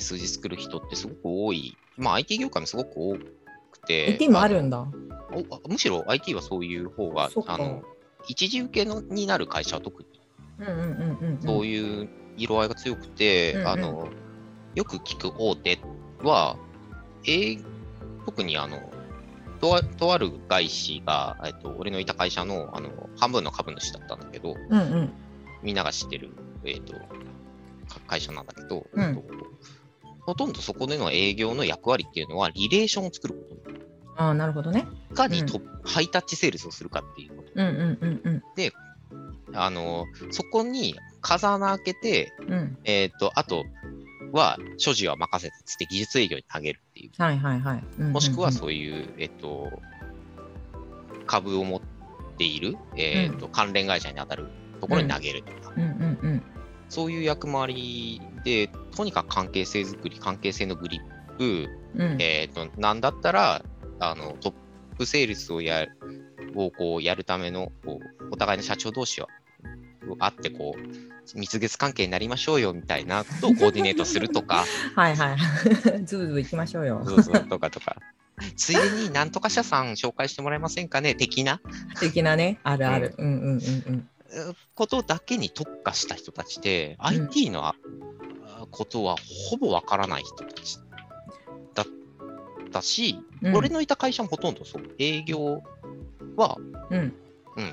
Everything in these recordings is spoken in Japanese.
で数字作る人ってすごく多い、まあ、IT 業界もすごく多くて、IT もあるんだ。むしろ IT はそういう方があの一時受けのになる会社は特にうんうんうんうん。そういう色合いが強くて、うんうんあのよく聞く大手は、えー特にあのとあとある外資が、えっと、俺のいた会社のあの半分の株主だったんだけど、うんうん。みんなが知ってる、えっとか会社なんだけど、うんえっとほとんどそこでの営業の役割っていうのは、リレーションを作ること。ああ、なるほどね。いかにトップハイタッチセールスをするかっていうこと。うんうんうんうん。あのそこに風穴開けて、うん。えっ、と、あとは、所持は任せてつって技術営業に投げるっていう。はいはいはい。うんうんうんもしくはそういう、えっ、と、株を持っている、えっ、と、関連会社に当たるところに投げるとか、うんうんうん。そういう役回りで、とにかく関係性づくり、関係性のグリップ、うんえっ、と、なんだったら、あの、トップセールスをやる、をこうやるための、こう、お互いの社長同士は、会ってこう、蜜月関係になりましょうよみたいなことをコーディネートするとか、はいはい。ズブズブ行きましょうよ。そうそうとかとか、ついでになんとか社さん紹介してもらえませんかね？的な的なね。あるある。うんうんうんうん。うことだけに特化した人たちで、ん。IT のあことはほぼわからない人たちだったし、うん。俺のいた会社もほとんどそう、営業は、うん。うん、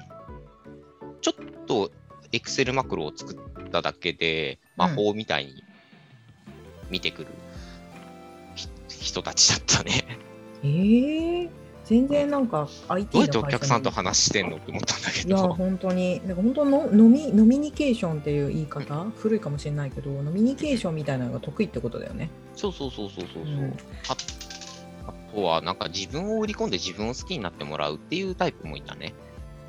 ちょっと Excel マクロを作っただけで、魔法みたいに見てくるひ人たちだったね。ええ全然なんか IT どうやってお客さんと話してんのって思ったんだけいやど。本当になんか本当の飲み飲みニケーションっていう言い方古いかもしれないけど飲みニケーションみたいなのが得意ってことだよね。そうそうそうそうそうそう、うんあ。あとは、なんか自分を売り込んで自分を好きになってもらうっていうタイプもいたね。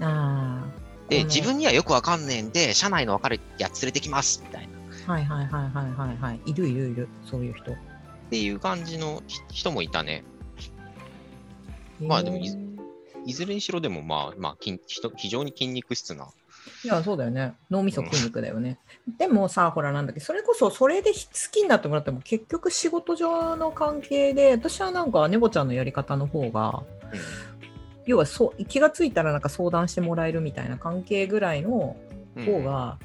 ああ。で、自分にはよくわかんねえんで、社内の分かるやつ連れてきますみたいな。はいはいはいはいはいはいいるいるいるそういう人。っていう感じのひ人もいたね。まあでもいいずれにしろでも、まあ、まあ、筋人非常に筋肉質な。いやそうだよね脳みそ筋肉だよね。でもさほらなんだっけそれこそそれで好きになってもらっても結局仕事上の関係で私はなんかねぼちゃんのやり方の方が要はそう気がついたらなんか相談してもらえるみたいな関係ぐらいのうん方が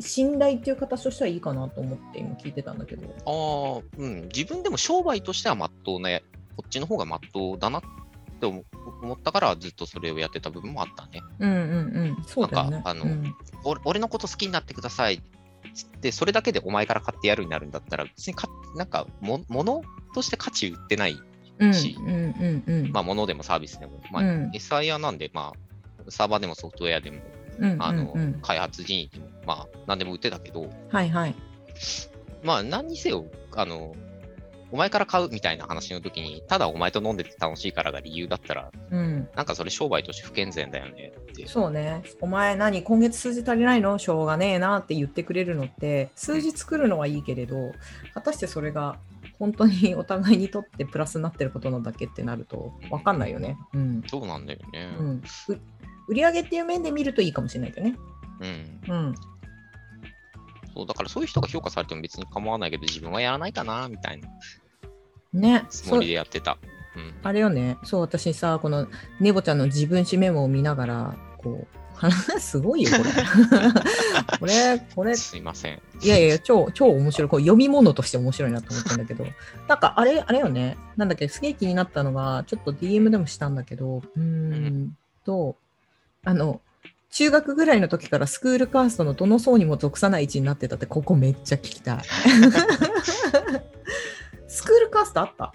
信頼っていう形としてはいいかなと思って今聞いてたんだけど。ああ、うん。自分でも商売としてはまっとうな、こっちの方がまっとうだなって思思ったから、ずっとそれをやってた部分もあったね。うんうんうん。そうだよね。なんかあのうん俺俺のこと好きになってください。つって、それだけでお前から買ってやるになるんだったら、別にか、なんかも、物として価値売ってない、うんしうんうんうん。まあ、物でもサービスでも、まあ、うん SIR なんで、まあ、サーバーでもソフトウェアでも、うんあの、開発人員でも、まあ、何でも売ってたけど、はいはい。まあ、何にせよ、あの、お前から買うみたいな話の時に、ただお前と飲んでて楽しいからが理由だったら、うん。なんかそれ商売として不健全だよねって。そうね。お前何今月数字足りないの？しょうがねえなって言ってくれるのって数字作るのはいいけれど果たしてそれが本当にお互いにとってプラスになってることなだけってなると分かんないよね。うん。そうなんだよね。うん、う売り上げっていう面で見るといいかもしれないけどね。うん。うん。そう、だからそういう人が評価されても別に構わないけど、自分はやらないかな、みたいなね。つもりでやってた。うん。あれよね。そう、私さ、このネボちゃんの自分史メモを見ながら、こう、話 すごいよ、これ。これ、これ、すいません。いやいや、超、超面白い。こう読み物として面白いなと思ったんだけど。なんか、あれ、あれよね。なんだっけ、すげえ気になったのが、ちょっと DM でもしたんだけど、うーんと、あの、中学ぐらいの時からスクールカーストのどの層にも属さない位置になってたって、ここめっちゃ聞きたい。スクールカーストあった？あ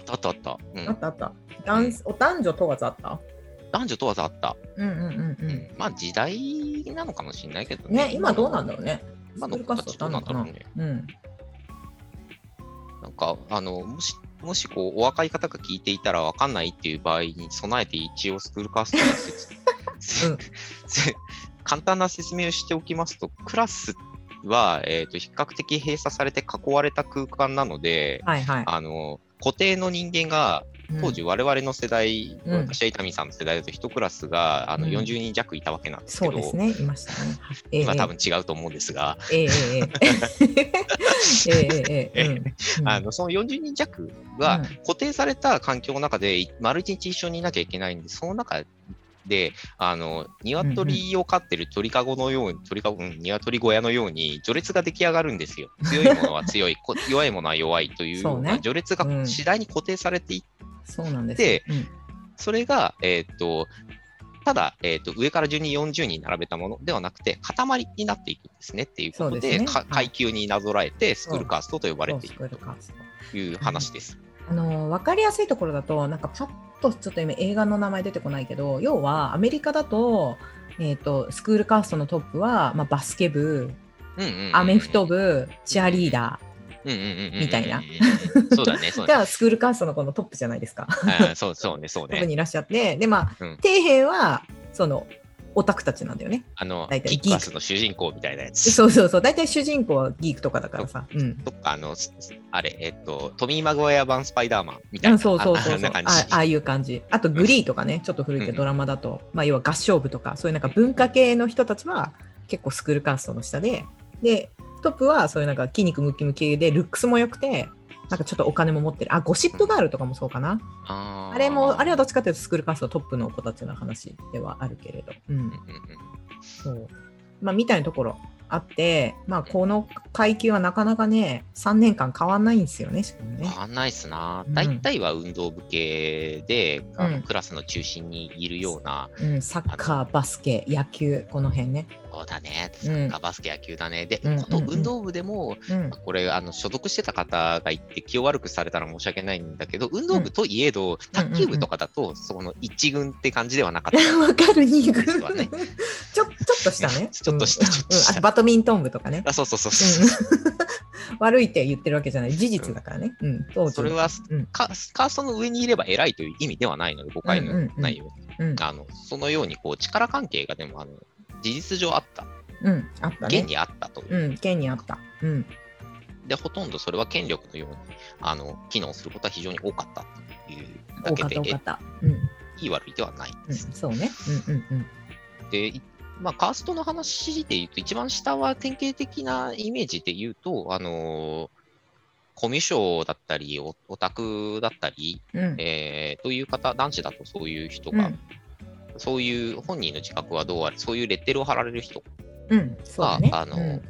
ったあったあった。うんあっ。たあった。男お男女問わずあった？男女問わずあった。うんうんうんう。うんん。まあ時代なのかもしれないけどね。ね、今どうなんだろうね。今の子たちどうななんだろうね。うん。なんか、あの、もし、もしこう、お若い方が聞いていたら分かんないっていう場合に備えて一応スクールカーストの説、うん簡単な説明をしておきますと、クラスは、えーと、比較的閉鎖されて囲われた空間なので、はいはい、あの固定の人間が当時我々の世代、うん、私は伊丹さんの世代だと1クラスがあの40人弱いたわけなんですけど、うん、そうですねいましたね、えー、今多分違うと思うんですが。その40人弱は固定された環境の中で丸一日一緒にいなきゃいけないんでその中で、あの、鶏を飼ってる鳥かごのように、鳥かご、うん、鶏小屋のように序列が出来上がるんですよ。強いものは強い、こ弱いものは弱いというよそうな序列がうん。次第に固定されていって、そうなんです。でうん。それが、えーっと、ただ、えーっと、上から順に40人並べたものではなくて、塊になっていくんですねっていうことで、ですね。階級になぞらえて、スクールカーストと呼ばれているという話です。あの分かりやすいところだと、なんかパッとちょっと今、映画の名前出てこないけど、要はアメリカだと、えー、とスクールカーストのトップは、まあ、バスケ部、アメフト部、チアリーダうんうんうんうんうんみたいな。そうだね、そーうだね。がスクールカーストのこのトップじゃないですか。あーそうそうね、そうね。トップにいらっしゃって、で、まあ、うん底辺はそのオタクたちなんだよね。あの、大体キックの主人公みたいなやつ。そうそうそう、大体主人公はギークとかだからさ。うんとか、あの、すあれ、えっと、トミー・マグワイア版スパイダーマンみたいな。あそうそうそうそうああいう感じあとグリーとかねちょっと古いけうんどドラマだと、まあ、要は合唱部とかそういうなんか文化系の人たちは結構スクールカーストの下ででトップはそういうなんか筋肉ムキムキでルックスも良くてなんかちょっとお金も持ってる。あゴシップガールとかもそうかな。あれもあれはどっちかというとスクールカーストトップの子たちの話ではあるけれど、うん。うんそう。まあ、みたいなところあって、まあ、この階級はなかなかね3年間変わんないんですよねしかもね。変。わんないっすな。う。ん。大体は運動部系で、あうん。のクラスの中心にいるような、うん、サッカー、バスケ、野球、この辺ね。そうだね、うん。サッカー、バスケ、野球だね。で、うん。この運動部でも、うん、これ、あの所属してた方がいて、気を悪くされたら申し訳ないんだけど、運動部といえど、卓球部とかだと、その一軍って感じではなかった。わかる、2軍。ちょちょっとしたね。ちょっとしたうん。ちょっとしたうんあバドミントン部とかね。あそうそうそうそう。うん 悪いって言ってるわけじゃない。事実だからね。うん、当時それは、うんカカーストの上にいれば偉いという意味ではないので、誤解のないように。うん、あのそのようにこう力関係がでもあの事実上あった、うん、あったね。現にあったという、うん、県にあった。うん、で、ほとんどそれは権力のようにあの機能することは非常に多かったというだけでん、いい悪いではないうん、です。そうね。うん、うん、うん。で、いまあ、カーストの話で言うと、一番下は典型的なイメージで言うと、あのコミュ障だったり、オオタクだったり、うん、えーという方、男子だとそういう人が、うん、そういう本人の自覚はどうあれ、そういうレッテルを貼られる人うん、そうだね。あのうん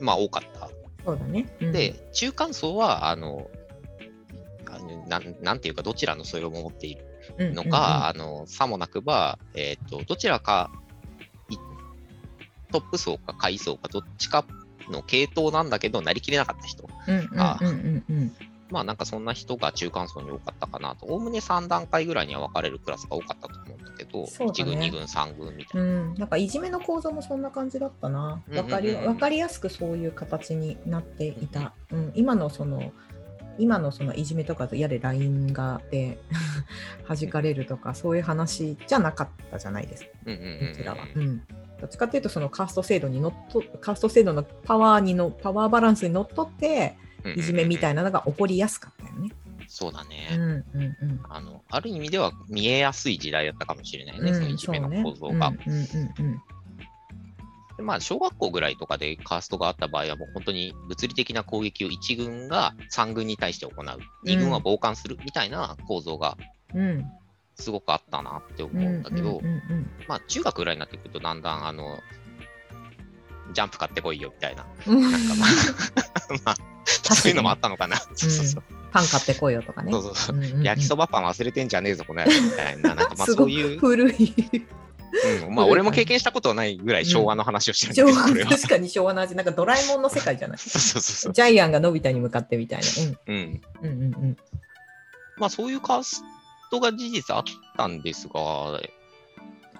まあ多かった。そうだね。うん、で、中間層は、あの、なんなんていうか、どちらのそれを持っているのか、あのさもなくば、えーと、どちらか、いトップ層か下位層か、どっちかの系統なんだけど、なりきれなかった人。うん、うん、うん、あうん、うん、うん。まあなんかそんな人が中間層に多かったかなと。おおむね3段階ぐらいには分かれるクラスが多かったと思うんだけど、ね1軍、2軍、3軍みたいな。うん、なんかいじめの構造もそんな感じだったな。うんうんうんわかりわかりやすくそういう形になっていた。うん、今のその今のそのいじめとかとやれ LINE がで 弾かれるとかそういう話じゃなかったじゃないですか。うんうんうんうんこちらは。うん。どっちかっていうとそのカースト制度にのっとカースト制度のパワーにのパワーバランスにのっとっていじめみたいな。なのが起こりやすかったよね。そうだね。うんうんうん。あのある意味では見えやすい時代だったかもしれないね、そのいじめの構造が。うんうんうんうんでまあ、小学校ぐらいとかでカーストがあった場合は、もう本当に物理的な攻撃を1軍が3軍に対して行う、2軍は傍観するみたいな構造がうんすごくあったなって思うんうんだけど、うんうんまあ、中学ぐらいになってくると、だんだんあのジャンプ買ってこいよみたいな、うんなんかまあ、まあ、そういうのもあったのかな。そうそうそうパン買ってこいよとかね。そうそうそううんうんうん焼きそばパン忘れてんじゃねえぞ、この野郎みたいな、なんかまあ そういう、古い。うん、まあ俺も経験したことはないぐらい昭和の話をしてるんだけど、これは。昭和確かに昭和の味、なんかドラえもんの世界じゃない？そうそうそうジャイアンがのび太に向かってみたいな。そう。うん。うんうんうんうん。まあそういうカーストが事実あったんですが、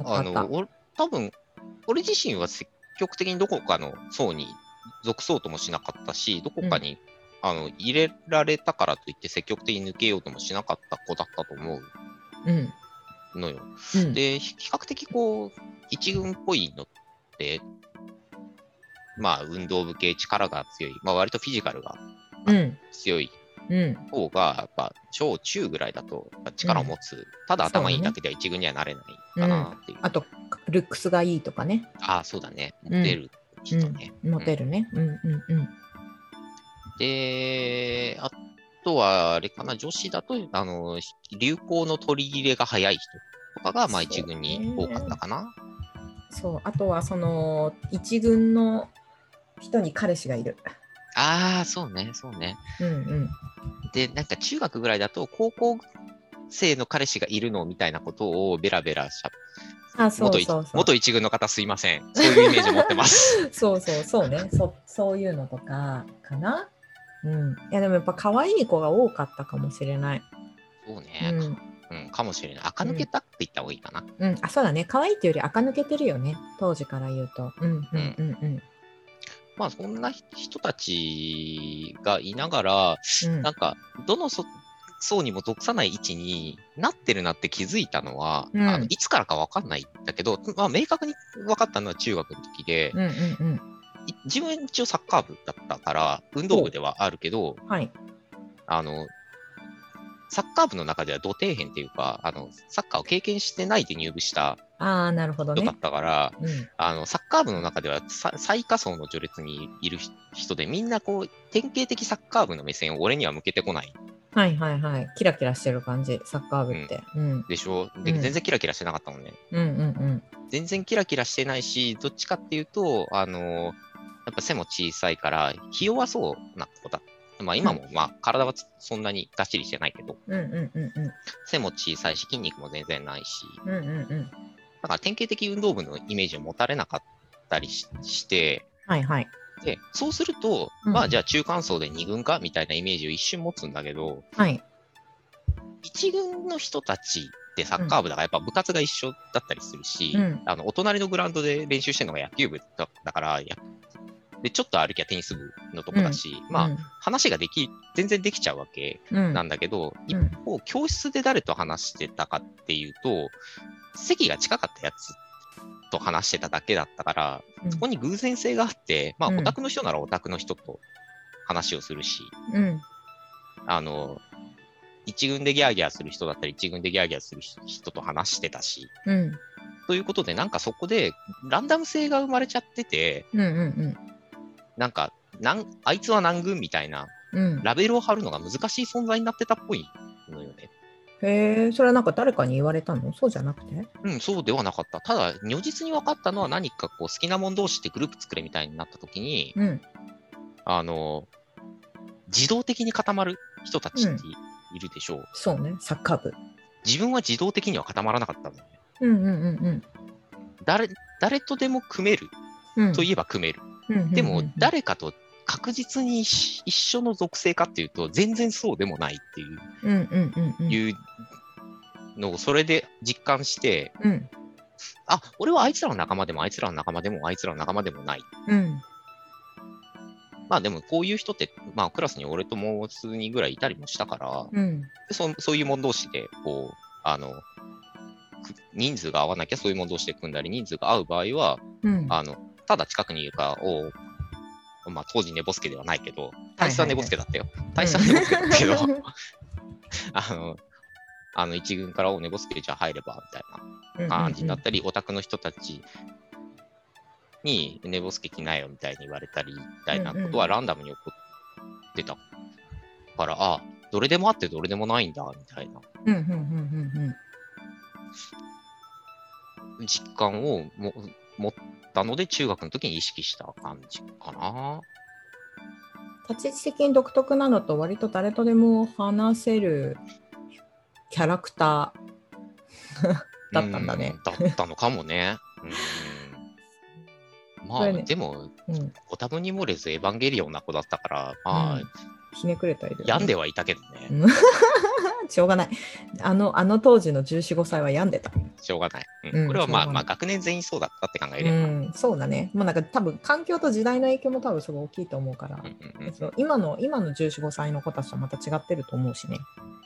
あの、俺多分、俺自身は積極的にどこかの層に属そうともしなかったし、どこかに、あの入れられたからといって積極的に抜けようともしなかった子だったと思うんうのよ。うん。で、比較的こう、一軍っぽいのって、まあ運動部系力が強い、まあ割とフィジカルがうん強いうん。方が、やっぱ小中ぐらいだと力を持つ、ただ頭いいだけでは一軍にはなれないかなっていう。あと、ルックスがいいとかね。ああ、そうだね。うんモテる人ね。モテるね。うんうんうん。で、あとは、あれかな、女子だと、あの、流行の取り入れが早い人とかが、まあ一軍に多かったかな。そう、あとはその一軍の人に彼氏がいる。ああ、そうね、そうね。うんうん。で、なんか中学ぐらいだと、高校生の彼氏がいるのみたいなことをベラベラしゃあ、そう元一そう。元一軍の方すいません。そういうイメージを持ってます。そうそうそうね。そそういうのとかかな？うん。いやでもやっぱ可愛い子が多かったかもしれない。そううね、ん。うん、かもしれない。垢抜けたって言った方がいいかな。うん。あ、そうだね。可愛いっていうより垢抜けてるよね。当時から言うと。うんうんうんうん。まあ、そんな人たちがいながら、うんなんか、どのそ層にも属さない位置になってるなって気づいたのは、うんあのいつからか分かんないんだけど、まあ、明確に分かったのは中学の時で、うんうんうん。い自分一応サッカー部だったから、運動部ではあるけど、はい。あの、サッカー部の中では土底辺っていうか、あの、サッカーを経験してないで入部したああ、なるほどね人だっ。たから、うん。あの、サッカー部の中ではさ最下層の序列にいる人で、みんなこう、典型的サッカー部の目線を俺には向けてこないはいはいはい。キラキラしてる感じ、サッカー部って。うん。でしょ？で、うん全然キラキラしてなかったもんね。うんうんうん。全然キラキラしてないし、どっちかっていうと、あの、やっぱ背も小さいから、ひ弱そうな子だ。まあ今も、まあ体はそんなにがっちりしてないけど、うんうんうんうん。背も小さいし、筋肉も全然ないし、うんうんうん。だから典型的運動部のイメージを持たれなかったりしして、はいはい。で、そうすると、うんまあじゃあ中間層で2軍かみたいなイメージを一瞬持つんだけど、はい。1軍の人たちってサッカー部だからやっぱ部活が一緒だったりするし、うんあのお隣のグラウンドで練習してるのが野球部だだから、やでちょっと歩きゃテニス部のとこだし、まあ話ができ、全然できちゃうわけうん、なんだけど、うん。一方、教室で誰と話してたかっていうと、席が近かったやつと話してただけだったから、うん。そこに偶然性があって、まあ、うん。オタクの人ならオタクの人と話をするし、うん。あの、一軍でギャーギャーする人だったり、一軍でギャーギャーする人と話してたし、うん。ということで、なんかそこでランダム性が生まれちゃってて、うんうんなんか、なんあいつは何軍みたいな、うん。うん。ラベルを貼るのが難しい存在になってたっぽいのよね。へえ、それはなんか誰かに言われたの？そうじゃなくて？うん、そうではなかった。ただ、如実に分かったのは何かこう好きなもん同士でグループ作れみたいになった時に、うん。あの、自動的に固まる人たちっているでしょう。そうね、サッカー部。自分は自動的には固まらなかったんだよね。うんうんうん誰、誰とでも組めるうん。といえば組める。でも、誰かと確実に一一緒の属性かっていうと、全然そうでもないっていう,、のをそれで実感して、うん。あ、俺はあいつらの仲間でも、あいつらの仲間でも、あいつらの仲間でもない。うん。まあでも、こういう人って、まあクラスに俺ともう数人ぐらいいたりもしたから、うん。でそそういう者同士で、こう、あの、く人数が合わなきゃそういう者同士で組んだり、人数が合う場合は、うん。あの、ただ近くにいるか、おうまあ当時寝ぼすけではないけど、体質は寝ぼすけだったよ。体質は寝ぼすけだったけど、あの、あの一軍からお寝ぼすけじゃあ入れば、みたいな感じになったり、オタクの人たちに寝ぼすけ着なよみたいに言われたり、みたいなことはランダムに起こってたから、あどれでもあってどれでもないんだ、みたいな。実感をも持ったので、中学の時に意識した感じかな。立ち位置的に独特なのと割と誰とでも話せるキャラクター だったんだね。うんだったのかもね。うんまあ、ねでも、うん。ご多分に漏れずエヴァンゲリオンな子だったから、まあ、うんひねくれたいるよね、病んではいたけどね、うんしょうがない。あの、あの当時の14、5歳は病んでた。しょうがない。うんうんこれはまあ、まあ、学年全員そうだったって考えうれば。ん、そうだね。もうなんか多分環境と時代の影響も多分すごい大きいと思うから、うんうんうんそう今の今の14、5歳の子たちとはまた違ってると思うしね。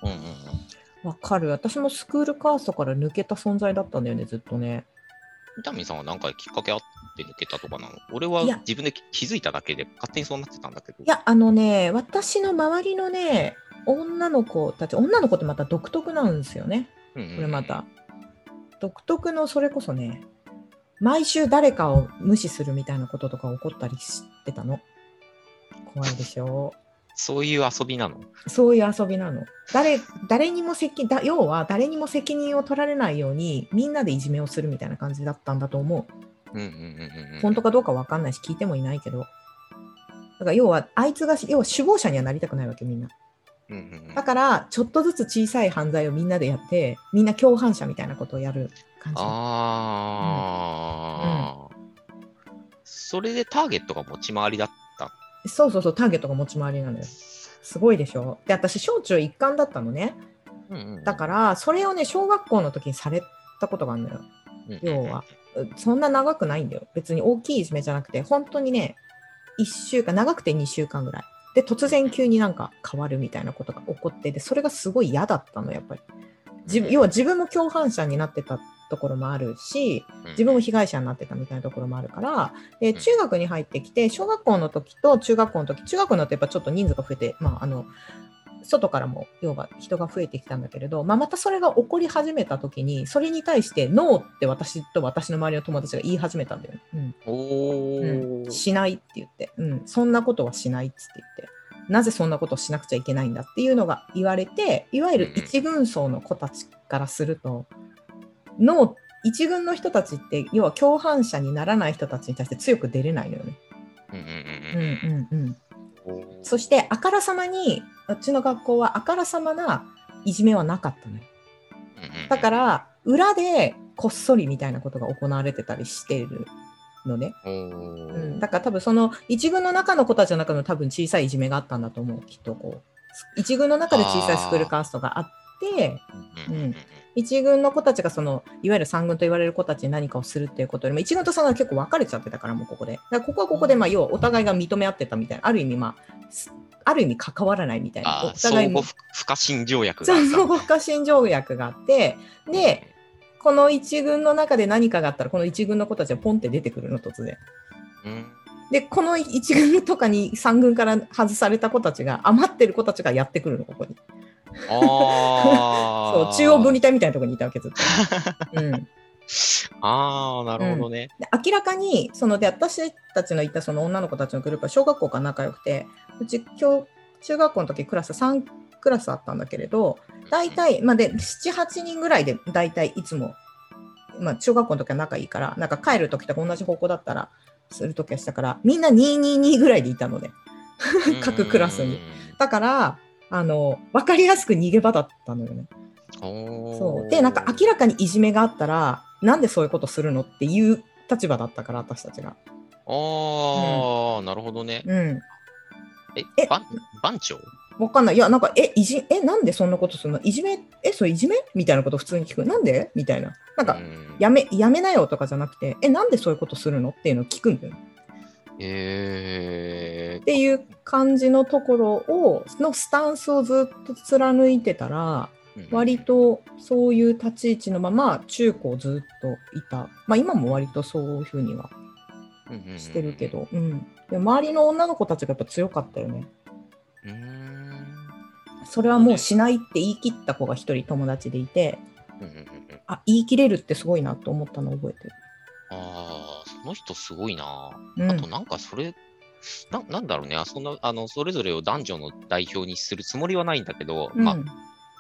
うんうんうんわかる。私もスクールカーストから抜けた存在だったんだよね、ずっとね。伊丹さんは何かきっかけあって抜けたとかなの？俺は自分で気づいただけで勝手にそうなってたんだけど。いや、あのね、私の周りのね、女の子たち、女の子ってまた独特なんですよね。うんうんこれまた。独特のそれこそね、毎週誰かを無視するみたいなこととか起こったりしてたの。怖いでしょそういう遊びなの？そういう遊びなの。誰誰にも責だ要は誰にも責任を取られないようにみんなでいじめをするみたいな感じだったんだと思う。うんうんうんうんうん。本当かどうかわかんないし聞いてもいないけど。だから要はあいつが要は首謀者にはなりたくないわけみんな。うんうんうんだからちょっとずつ小さい犯罪をみんなでやってみんな共犯者みたいなことをやる感じ。ああ、それでターゲットが持ち回りだった。そうそうそうターゲットが持ち回りなのよ。すごいでしょ？で私小中一貫だったのね。うんうんうんだからそれをね小学校の時にされたことがあるのよ。要は。そんな長くないんだよ。別に大きいいじめじゃなくて、本当にね、1週間、長くて2週間ぐらい。で、突然急になんか変わるみたいなことが起こって、で、それがすごい嫌だったの、やっぱり。自分要は自分も共犯者になってたところもあるし、自分も被害者になってたみたいなところもあるから、で中学に入ってきて、小学校の時と中学校の時、中学校の時やっぱちょっと人数が増えて、まあ、あの、外からも要は人が増えてきたんだけれど、まあ、またそれが起こり始めた時にそれに対してノーって私と私の周りの友達が言い始めたんだよね。うん。うん、しないって言って、うん、そんなことはしないっつって言って。なぜそんなことをしなくちゃいけないんだっていうのが言われていわゆる一軍層の子たちからするとノー一軍の人たちって要は共犯者にならない人たちに対して強く出れないのよね。うんうんううん。そしてあからさまにうちの学校はあからさまないじめはなかったのよ。だから裏でこっそりみたいなことが行われてたりしてるのね。おうーん、だから多分その一軍の中の子たちの中の多分小さいいじめがあったんだと思うきっとこう。一軍の中で小さいスクールカーストがあってうんうんうん一軍の子たちがそのいわゆる三軍と言われる子たちに何かをするっていうことよりも一軍と三軍が結構分かれちゃってたからもうここで。だからここはここでまあ要はお互いが認め合ってたみたいなある意味まあすある意味関わらないみたいなお互い相互不不可侵条約があ不可侵条約があって。で、この一軍の中で何かがあったらこの一軍の子たちはポンって出てくるの突然。うん。でこの一軍とかに三軍から外された子たちが余ってる子たちがやってくるのここに。あ そうー中央分離帯みたいなところにいたわけずっと。うん、ああ、なるほどね。で明らかにそので私たちのいたその女の子たちのグループは小学校から仲良くてうち今日中学校の時クラス3クラスあったんだけれど大体、まあ、で78人ぐらいで大体いつも、まあ、中学校の時は仲いいからなんか帰る時とか同じ方向だったらする時はしたからみんな222ぐらいでいたのね各クラスに。だからあの分かりやすく逃げ場だったのよね。そそうでなんか明らかにいじめがあったらなんでそういうことするのっていう立場だったから私たちが。ああ、なるほどね。うんええ、番番長？わかんない。いや、なんか、え、いじ、え、なんでそんなことするの？いじめ、え、それいじめ？みたいなこと普通に聞く。なんで？みたいな。なんか、うんやめ、やめなよとかじゃなくて、え、なんでそういうことするの？っていうのを聞くんだよ。えっていう感じのところを、のスタンスをずっと貫いてたら、ー割とそういう立ち位置のまま中高ずっといた。まあ今も割とそういうふうにはしてるけ。ど、うん。で周りの女の子たちがやっぱ強かったよね。それはもうしないって言い切った子が一人友達でいて、あ、言い切れるってすごいなと思ったのを覚えてる。ああ、その人すごいな。うん。あとなんかそれ、ななんだろうね、そんなあのそれぞれを男女の代表にするつもりはないんだけど、うん。ま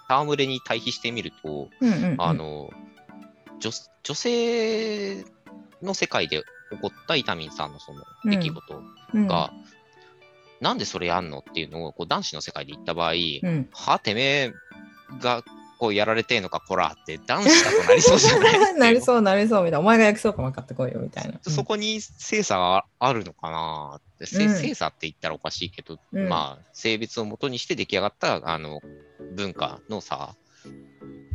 あ、戯れに対比してみると、うんうんうん。あの女女性の世界で起こった伊丹さんのその出来事うん。が、なんでそれやんのっていうのをこう男子の世界で言った場合、うん。はてめえがこうやられてんのか、こらって男子だとなりそうじゃない？なりそうなりそうみたいな。お前が焼きそうか分かってこいよみたいな。そこに性差があるのかなって、せうん性差って言ったらおかしいけど、うんまあ、性別をもとにして出来上がったあの文化の差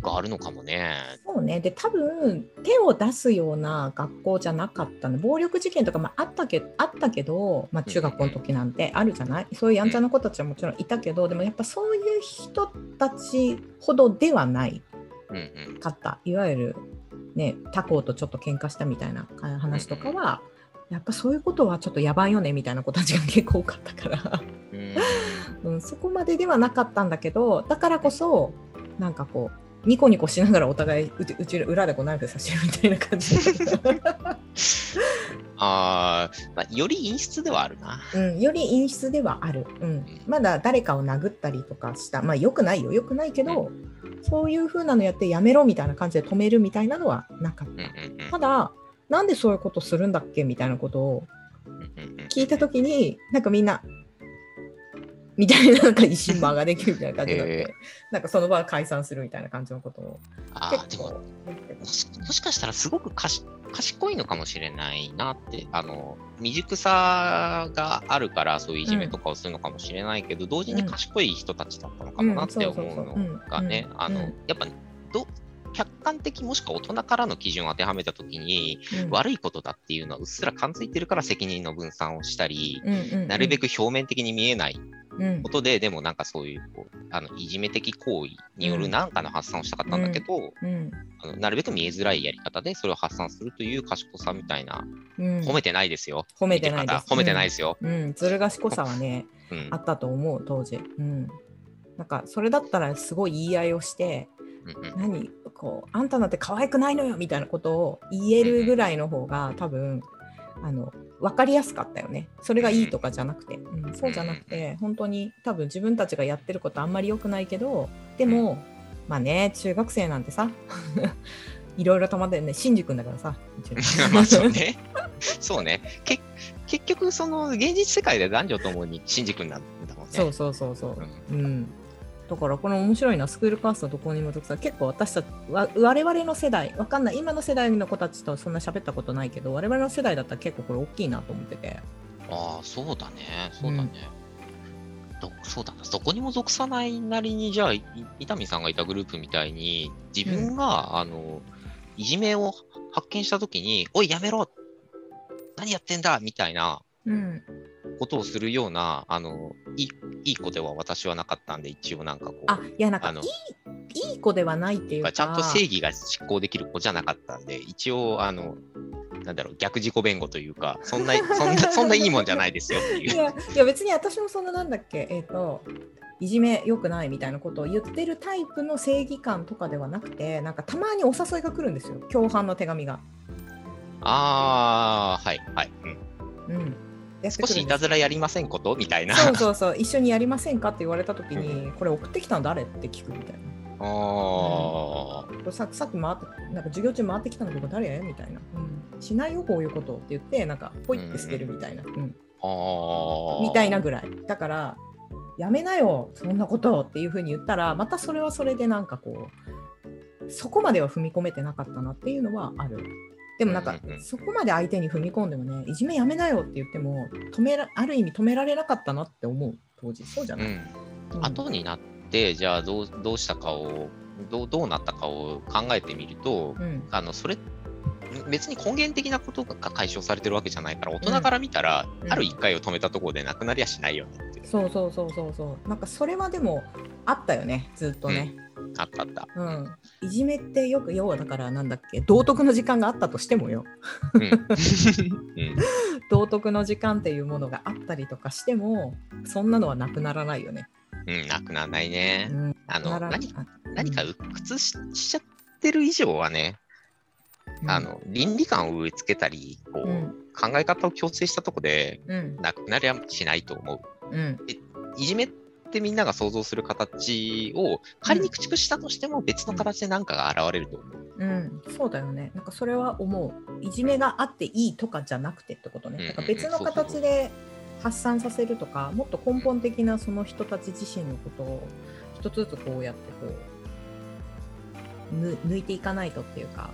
があるのかもね。そうね。で、多分手を出すような学校じゃなかったの。暴力事件とかもあったけあったけど、まあ、中学校の時なんてあるじゃない？そういうやんちゃな子たちはもちろんいたけど、でもやっぱそういう人たちほどではないうんうん。かった。いわゆる、ね、他校とちょっと喧嘩したみたいな話とかは、やっぱそういうことはちょっとやばいよねみたいな子たちが結構多かったから。うんうん、そこまでではなかったんだけどだからこそなんかこうニコニコしながらお互いうちうち裏でこうナイフ差しるみたいな感じ、あー、まあ、より陰湿ではあるな。うん、より陰湿ではある、うん、まだ誰かを殴ったりとかした。まあよくないよ。よくないけど、そういう風なのやってやめろみたいな感じで止めるみた。いなのはなかったただなんでそういうことするんだっけみたいなことを聞いたときに、なんかみんな、みたいな、なんか一心間ができるみたいな感じになっへて、なんかその場は解散するみたいな感じのことをあーでももしもしかしたらすごく賢いのかもしれないなって、あの未熟さがあるからそういういじめとかをするのかもしれないけど、同時に賢い人たちだったのかもなって思うのがね、あのうん。やっぱど客観的もしくは大人からの基準を当てはめたときに、うん。悪いことだっていうのはうっすら感づいてるから責任の分散をしたり、うんうんうん。なるべく表面的に見えないうんことで、でもなんかそういうこうあのいじめ的行為による何かの発散をしたかったんだけど、うん。あのなるべく見えづらいやり方でそれを発散するという賢さみたいな、うん。褒めてないですよ。褒めてないです。褒めてないですよ。うん、ずる賢さはね、うん。あったと思う、当時。うん。なんか、それだったらすごい言い合いをして、うんうん。何こう、あんたなんて可愛くないのよみたいなことを言えるぐらいの方が、多分、あの、分かりやすかったよね。それがいいとかじゃなくて。うん、そうじゃなくて、本当に多分自分たちがやってることあんまり良くないけど、でも、まあね、中学生なんてさ、いろいろとまでね、シンジ君だからさ、まあそうね。そうね。け結局、その現実世界で男女ともにシンジ君なんだもんね。そうそうそうそうう。んうん。だからこの面白いな、スクールカーストどこにもとくさ、結構私たち、わ我々の世代、わかんない、今の世代の子たちとそんな喋ったことないけど、我々の世代だったら結構これ大きいなと思ってて。ああ、そうだね。そうだね。どそうだな。どこにも属さないなりに、じゃあ、い伊丹さんがいたグループみたいに、自分が、あの、いじめを発見したときに、おい、やめろ何やってんだみたいなうん。ことをするような、あの、いいいい子では私はなかったんで、一応なんかこう、あ、いや、なんかあのいい、いい子ではないっていうか。ちゃんと正義が執行できる子じゃなかったんで、一応、あの、なんだろう、逆自己弁護というか、そんな、そんな、そんないいもんじゃないですよっていう。いや、いや別に私もそんななんだっけ、えっ、と、いじめ良くないみたいなことを言ってるタイプの正義感とかではなくて、なんかたまにお誘いが来るんですよ、共犯の手紙が。ああ、はい、はい。うんうん。少しいたずらやりませんこと？みたいな。そうそうそう、一緒にやりませんかって言われたときに、これ送ってきたの誰？って聞くみたいな。あこれささっき回って、なんか授業中回ってきたのこれ誰？みたいな、うん。しないよ、こういうことって言って、なんか、ポイって捨てるみたいな。うんあ。みたいなぐらい。だから、やめなよ、そんなことっていうふうに言ったら、またそれはそれでなんかこう、そこまでは踏み込めてなかったなっていうのはある。でもなんかそこまで相手に踏み込んでもね、いじめやめなよって言っても、止めらある意味止められなかったなって思う、当時。そうじゃない、うん。うん後になって、じゃあどう、どうしたかを、どう、どうなったかを考えてみると、うんあの、それ、別に根源的なことが解消されてるわけじゃないから、大人から見たら、うんある一回を止めたところでなくなりゃしないよねっていう。そうそうそうそうそう。なんかそれはでもあったよね、ずっとね。あったあった。うん。いじめってよく、要はだからなんだっけ、道徳の時間があったとしてもよ。うん。うん 道徳の時間っていうものがあったりとかしても、そんなのはなくならないよね。うん、なくならないね。うん、あの、何あ何か鬱屈ししちゃってる以上はね、うんあの、倫理観を植え付けたり、こう、うん考え方を強制したとこで、うんなくなりゃしないと思う。うんいじめってみんなが想像する形を仮に駆逐したとしても別の形で何かが現れると思う。うん、そうだよね。なんかそれは思う。いじめがあっていいとかじゃなくてってことね。か別の形で発散させるとか、もっと根本的なその人たち自身のことを一つずつこうやってこうぬ抜いていかないとっていうか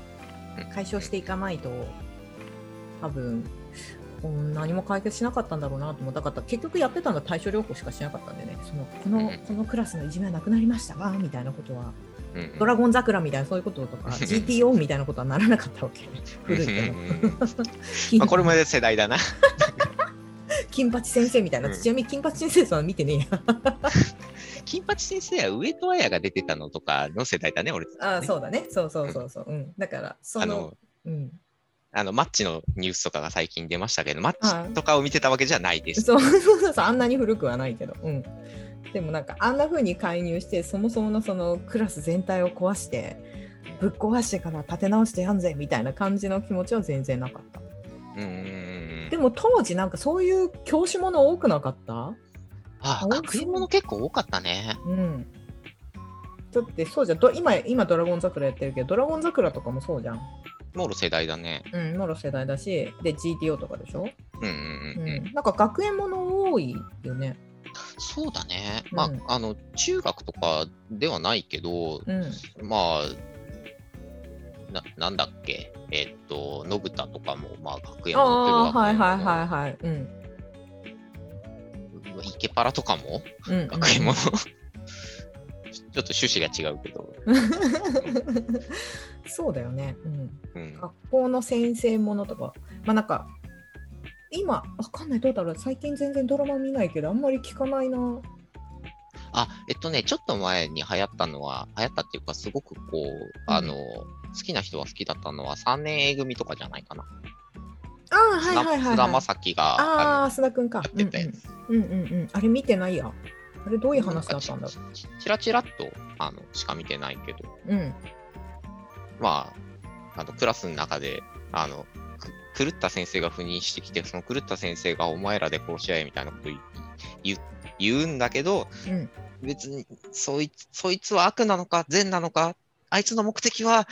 うん解消していかないと多分うん何も解決しなかったんだろうなと思ったから結局やってたのは対処療法しかしなかったんでね。そのこのうんこのクラスのいじめはなくなりましたわーみたいなことはうんうん。ドラゴン桜みたいなそういうこととか GTO みたいなことはならなかったわけ。古いけどまあ、これも世代だな。金八先生みたいな、うんちなみに金八先生さん見てねえや。金八先生は上戸彩が出てたのとかの世代だね、俺ね。ああそうだね。そうそうそうそう、うん、だからそのあの、うん、あのマッチのニュースとかが最近出ましたけど、マはいッチとかを見てたわけじゃないです。そう そうそうあんなに古くはないけど、うん、でもなんかあんな風に介入してそもそものそのクラス全体を壊してぶっ壊してから立て直してやんぜみたいな感じの気持ちは全然なかった。でも当時なんかそういう教師もの多くなかった？あ、学園もの結構多かったね。うん。だってそうじゃん。ど今、今ドラゴン桜やってるけど、ドラゴン桜とかもそうじゃん。もろ世代だね。うん、もろ世代だし、で、GTO とかでしょ、うんうんううんうん。ん、なんか学園もの多いよね。そうだね。うんまあ、あの、中学とかではないけど、うん。まあ、ななんだっけ、えっと、信太とかも、まあ、学園あ持ってるあ、はいはいい。はいはい。うん。イケパラとかも？うん、うん。学園もの？ちょっと趣旨が違うけど。そうだよね。うん。うん、学校の先生ものとか、まあなんか、今、わかんない、どうだろう。最近全然ドラマ見ないけど、あんまり聞かないな。あ、えっとね、ちょっと前に流行ったのは、流行ったっていうか、すごくこう、あの、好きな人が好きだったのは、3年 A 組とかじゃないかな。ああ、はいはいはい、はい。菅田将暉が、ああ、あ須田くんか。やってうんうんうん。あれ見てないや。あれどういう話だったんだろちちらちらっとあのしか見てないけど、う。うん。まあ、あのクラスの中で、あの、く狂った先生が赴任してきて、その狂った先生がお前らで殺し合えみたいなこと言言言うんだけど、うん。別にそいつそいつは悪なのか善なのか、あいつの目的は、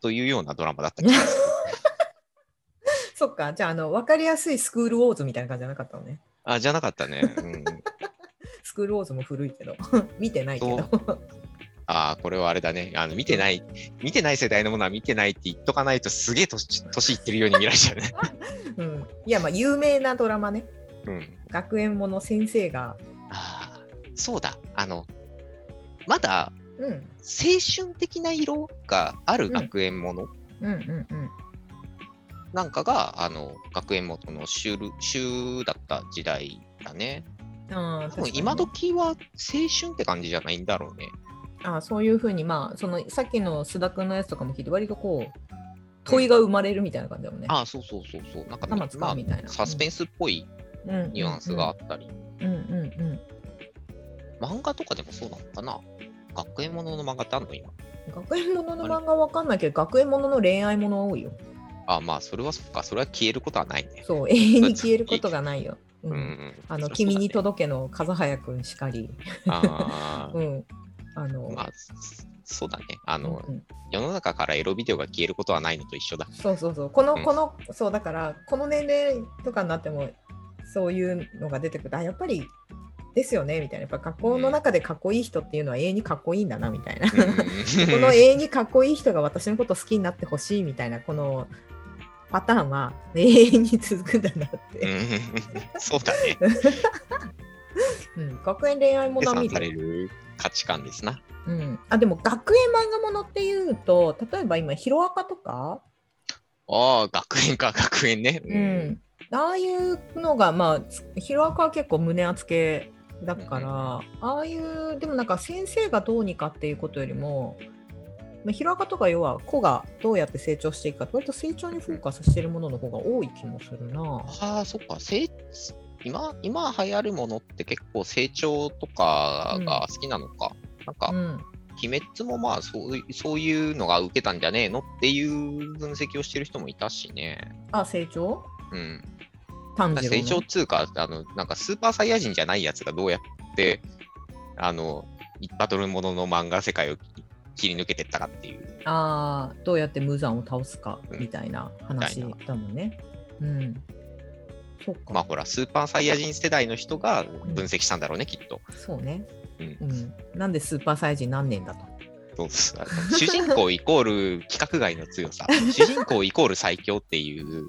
というようなドラマだった気がする。そっか。じゃあ、あの、わかりやすいスクールウォーズみたいな感じじゃなかったのね。あ、じゃなかったね。うん、スクールウォーズも古いけど。見てないけど。ああ、これはあれだね。あの見てない、見てない世代のものは見てないって言っとかないとすげえ年年いってるように見られちゃうね。うん。いや、まあ、有名なドラマね。うん。学園もの先生が。ああ、そうだ。あの、まだうん。青春的な色がある学園ものうんうんうん。なんかが、あの、学園もの主流主だった時代だね。多分今時は青春って感じじゃないんだろうね。ああそういうふうに、まあ、その、さっきの須田くんのやつとかも聞いて、割とこう、問いが生まれるみたいな感じだもんね。ああ、そうそうそうそう。なんか、頭使うまあみたいなサスペンスっぽいうんニュアンスがあったり、うんうんうん。漫画とかでもそうなのかな？学園ものの漫画ってあるの今？学園ものの漫画わかんないけど、学園ものの恋愛もの多いよ。あまあ、それはそっか。それは消えることはないね。そう、永遠に消えることがないよ。ううんん。あの、君に届けの風早くんしかり。あー うん。あの、まあ、そそうだね。あの、うん世の中からエロビデオが消えることはないのと一緒だ。そうそうそう。この、うんこの、そう、だから、この年齢とかになっても、そういうのが出てくると、あ、やっぱり、ですよね、みたいな。やっぱ学校の中でかっこいい人っていうのは永遠にかっこいいんだな、みたいな。この永遠にかっこいい人が私のこと好きになってほしいみたいな、このパターンは永遠に続くんだなっうて。ん そうだね。うん、学園恋愛も計のは見算される。る価値観ですな。うん、あでも学園漫画ものっていうと、例えば今、ヒロアカとか、ああ、学園か、学園ね。うん、ああいうのが、まあ、ヒロアカは結構胸厚系だから、ああいう、でもなんか先生がどうにかっていうことよりも、まあ、ヒロアカとか要は子がどうやって成長していくか、割と成長にフォーカスしてるものの方が多い気もするな。ああ、そっか。成今、今流行るものって結構成長とかが好きなのか。なんか、うん、鬼滅もまあそうい、そういうのが受けたんじゃねえのっていう分析をしてる人もいたしね。あ、成長？うん。成長っつうか、あの、なんかスーパーサイヤ人じゃないやつがどうやって、あの、バトルものの漫画世界を切り抜けてったかっていう。ああ、どうやって無惨を倒すかうんみたいな話だもんね。うん。そっか。まあほら、スーパーサイヤ人世代の人が分析したんだろうね、きっと。そうね、うんうん。なんでスーパーサイヤ人何年だと？そうそうあの主人公イコール規格外の強さ、主人公イコール最強っていう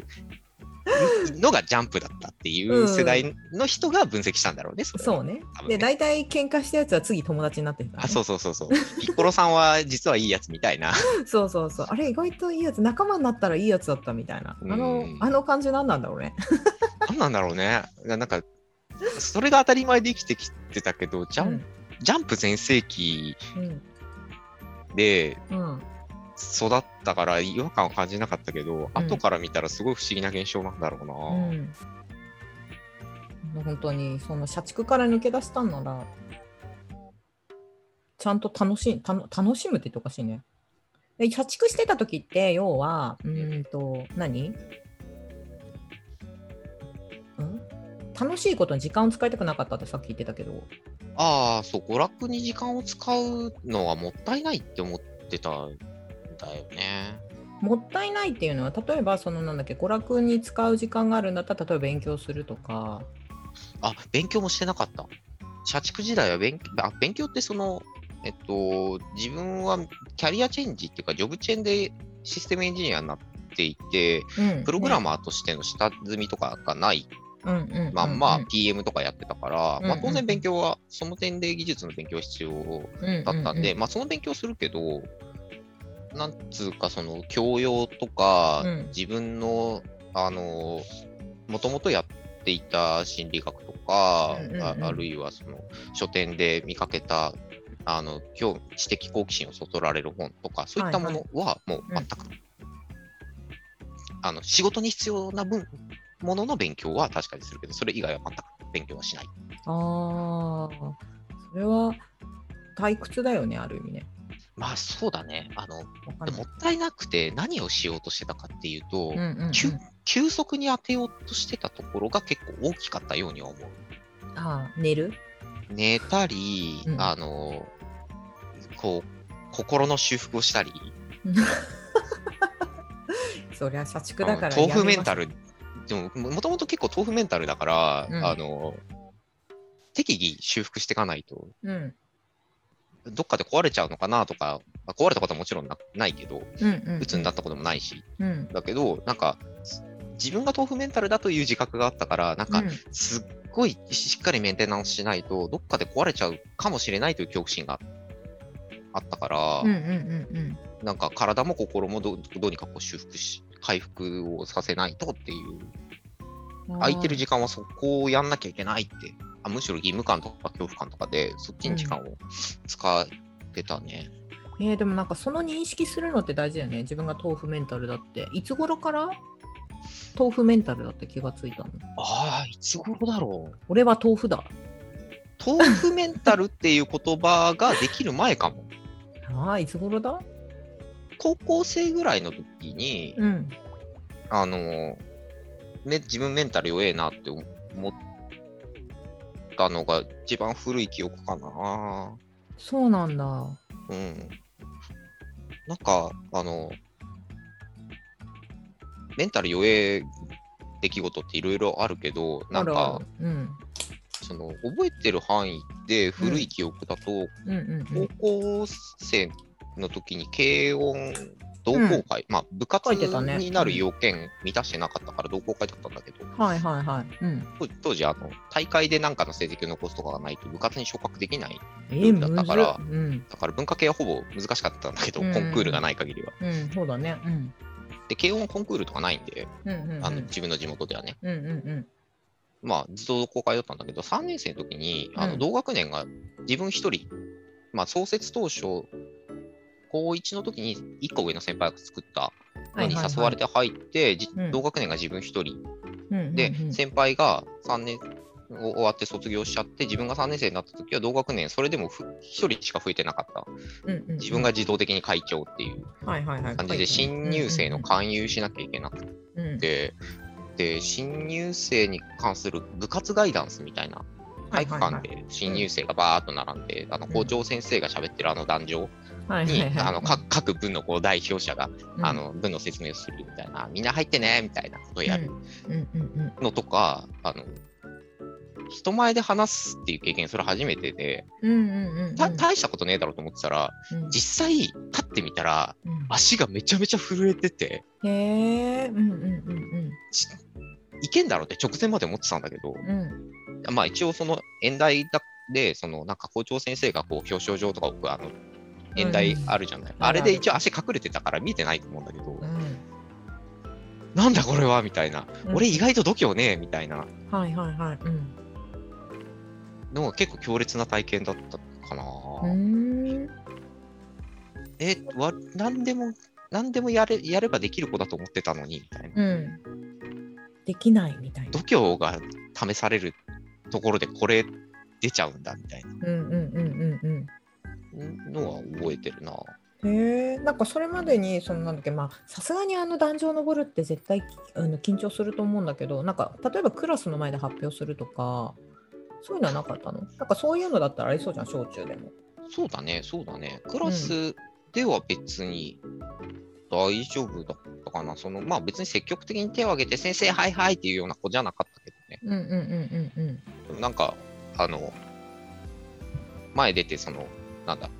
のがジャンプだったっていう世代の人が分析したんだろうね。そそうねで、大体喧嘩したやつは次友達になってるから、ね。あそうそうそうそう。ピッコロさんは実はいいやつみたいな。そうそうそう。あれ、意外といいやつ、仲間になったらいいやつだったみたいな。あのうん、あの感じなんなんだろうね。なんなんだろうね。なんか、それが当たり前で生きてきてたけど、ジャン,、ジャンプ全盛期うん。でうん。うん。育ったから違和感を感じなかったけど、うん後から見たらすごい不思議な現象なんだろうな。うん。本当にその社畜から抜け出したんなら、ちゃんと楽しいたの楽しむって言っておかしいね。で社畜してた時って、要は、うーんと、何？ん？楽しいことに時間を使いたくなかったってさっき言ってたけど、ああ、そう、娯楽に時間を使うのはもったいないって思ってたんだよね。もったいないっていうのは、例えば、そのなんだっけ、娯楽に使う時間があるんだったら、例えば勉強するとか、あ、勉強もしてなかった。社畜時代は勉強、あ勉強ってその、えっと、自分はキャリアチェンジっていうか、ジョブチェーンでシステムエンジニアになっていて、うんプログラねマーとしての下積みとかがない。うんうんうんうん。まんま PM とかやってたから、まあ、うんうん。当然勉強は、その点で技術の勉強は必要だったんで、まあ、その勉強するけど、なんつうか、その教養とか、うん。自分の、あの、もともとやっていた心理学とか、うんうんうん。ああるいはその書店で見かけた、あの、今日知的好奇心をそそられる本とか、そういったものはもう全く、あの仕事に必要な分ものの勉強は確かにするけど、それ以外は全く勉強はしない。ああ、それは退屈だよね、ある意味ね。まあそうだね。あの、もったいなくて何をしようとしてたかっていうと、うんうんうん。急急速に当てようとしてたところが結構大きかったようには思う。ああ、寝る？寝たり、うん。あの、こう、心の修復をしたり、そりゃ社畜だから豆腐メンタル。ル、でももともと結構豆腐メンタルだから、うん。あの、適宜修復していかないと、うんどっかで壊れちゃうのかなとか、まあ壊れたことはもちろんなないけど、うんうんうん。鬱になったこともないし、うん。だけど、なんか、自分が豆腐メンタルだという自覚があったから、なんかう、んすっごいしっかりメンテナンスしないと、どっかで壊れちゃうかもしれないという恐怖心があったから、うんうんうんなんか体も心もどどうにかこう修復し、回復をさせないとっていう、うん。空いてる時間はそこをやんなきゃいけないって、あむしろ義務感とか恐怖感とかで、そっちに時間を使ってたね。えーでもなんかその認識するのって大事だよね。自分が豆腐メンタルだって。いつ頃から？豆腐メンタルだって気がついたの？ああ、いつ頃だろう？俺は豆腐だ。豆腐メンタルっていう言葉ができる前かも。ああ、いつ頃だ？高校生ぐらいの時に、うん。あの、ね、自分メンタル弱えなって思ったのが一番古い記憶かな。そうなんだ。うん。なんか、あの、メンタル弱え出来事っていろいろあるけど、なんかうん。その、覚えてる範囲で古い記憶だと、高。校生の時に軽音同好会、まあ部活になる要件満たしてなかったから同好会だったんだけど、はいはいはい。うん。当当時あの大会で何かの成績を残すとかがないと部活に昇格できない。えー、ルールだったからむずっうん。だから文化系はほぼ難しかったんだけど、うんコンクールがない限りは。うん、そうだね。うん。で、軽音コンクールとかないんで、うんうんうん。あの自分の地元ではね。うんうんうん。まあ、ずっと同好会だったんだけど、3年生の時に、あうんの同学年が自分一人、まあ、創設当初、高1の時に1個上の先輩が作ったのに誘われて入って、同学年が自分一人。で、先輩が3年を終わって卒業しちゃって、自分が3年生になった時は同学年、それでもふ一人しか増えてなかった。自分が自動的に会長っていう感じで、新入生の勧誘しなきゃいけなくうんて、で、新入生に関する部活ガイダンスみたいな、体育館で新入生がバーっと並んで、あの校長先生が喋ってるあの壇上に、はいはいはい。あの各各部のこう代表者が、うん。あの部の説明をするみたいな、みんな入ってねみたいなことをやる。うん。うんうんのとか、あの人前で話すっていう経験、それ初めてで、うんうんうん大したことねえだろうと思ってたら、うん。実際立ってみたら、うん。足がめちゃめちゃ震えてて、へえうんうんうんちいけんだろうって直前まで思ってたんだけど、うん。うんまあ一応その演題だで、そのなんか校長先生がこう表彰状とか置くあの演題あるじゃない、んあれで一応足隠れてたから見えてないと思うんだけど、うん。なんだこれはみたいな、うん。俺意外と度胸ねえみたいな。はいはいはい。うん。のが結構強烈な体験だったかな。え、わ、なんでも、なんでもやれ、やればできる子だと思ってたのに、みたいな。うん。できないみたいな。度胸が試されるところでこれ出ちゃうんだみたいうんうんうのは覚えてるな。へえ、なんかそれまでに、そのなんだっけ、まあ、さすがにあの壇上登るって絶対あの緊張すると思うんだけど、なんか例えばクラスの前で発表するとか、そういうのはなかったの？なんかそういうのだったらありそうじゃん、小中でも。そうだね、そうだね。クラスでは別に大丈夫だったかな。そのまあ別に積極的に手を挙げて、先生、はいはいっていうような子じゃなかったけどね。うんうんうんうんうん。なんか、あの、前出て、その、なんだ、こ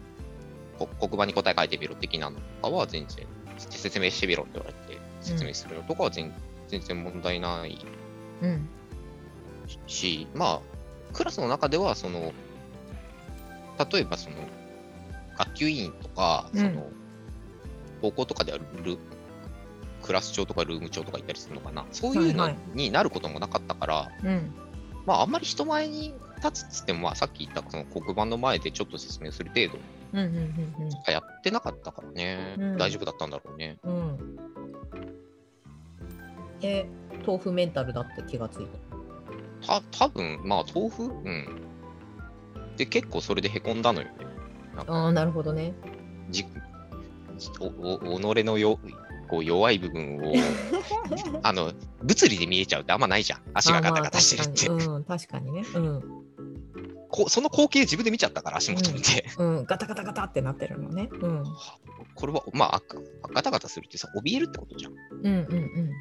黒板に答え書いてみろ的なのとかは全然、説明してみろって言われて、説明するのとかは全,、全然問題ないうん。し、まあ、クラスの中では、その、例えばその、学級委員とか、うん。その、高校とかではルクラス長とかルーム長とかいたりするのかな、そういうのはいはい。になることもなかったから、うん。まあ、あんまり人前に立つっつっても、まあ、さっき言ったその黒板の前でちょっと説明する程度うんうんしかやってなかったからね、うん大丈夫だったんだろうね。うんうん。え、豆腐メンタルだって気がついた。た多分まあ、豆腐？うん。で、結構それでへこんだのよね。ああ、なるほどね。じおお己のよこう弱い部分を あの物理で見えちゃうってあんまないじゃん足がガタガタしてるって、うん、確かにね。うん。こうその光景自分で見ちゃったから足元見て、うん、ガタガタガタってなってるのね。うん。これはまあガタガタするってさ怯えるってことじゃんうんうんうん。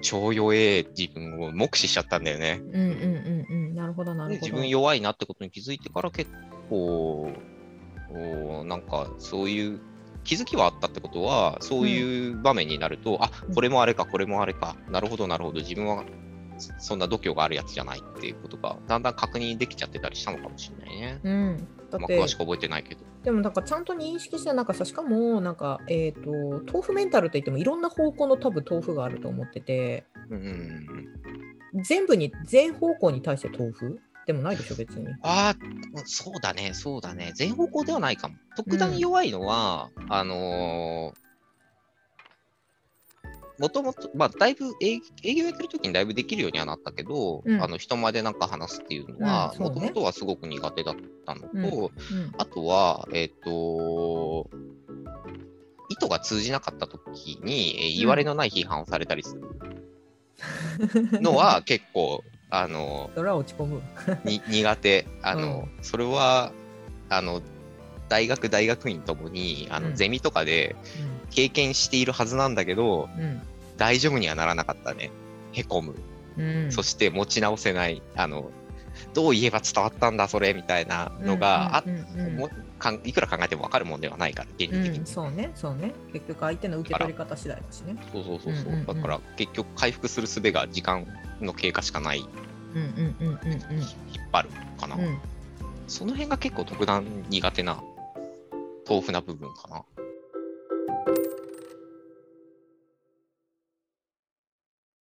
超弱え自分を目視しちゃったんだよねうんうんうんうん。なるほど、なるほど。で自分弱いなってことに気づいてから結構おなんかそういう気づきはあったってことはそういう場面になると、あこれもあれかこれもあれかなるほどなるほど自分はそそんな度胸があるやつじゃないっていうことがだんだん確認できちゃってたりしたのかもしれないね。うん。だまあ、って詳しく覚えてないけど。でもなんかちゃんと認識してなんかさしかもなんかえっ、と豆腐メンタルといってもいろんな方向の多分豆腐があると思っててうんうんうん、全部に全方向に対して豆腐でもないでしょ別に。ああ、そうだね、そうだね。全方向ではないかも。特段弱いのは、あのもともと、まあ、だいぶ営営業やってる時にだいぶできるようにはなったけど、うん。あの人前でなんか話すっていうのはもともとはすごく苦手だったのと、うんうん。あとは、えっ、と、意図が通じなかった時に、えー言われのない批判をされたりする。のは 結構、あのそれは落ち込む。に苦手。あの、それは、あの、大学、大学院ともに、あの、うん。ゼミとかで経験しているはずなんだけど、うん大丈夫にはならなかったね。へこむ。うんそして持ち直せない。あの、どう言えば伝わったんだ、それ、みたいなのが、いくら考えても分かるもんではないから、現実的に。うん、そうね、そうね。結局相手の受け取り方次第だしね。そうそうそうそう。だから、結局回復する術が時間の経過しかない、引っうんうんうんうん張るかな。うん。うんその辺が結構特段苦手な、豆腐な部分かな。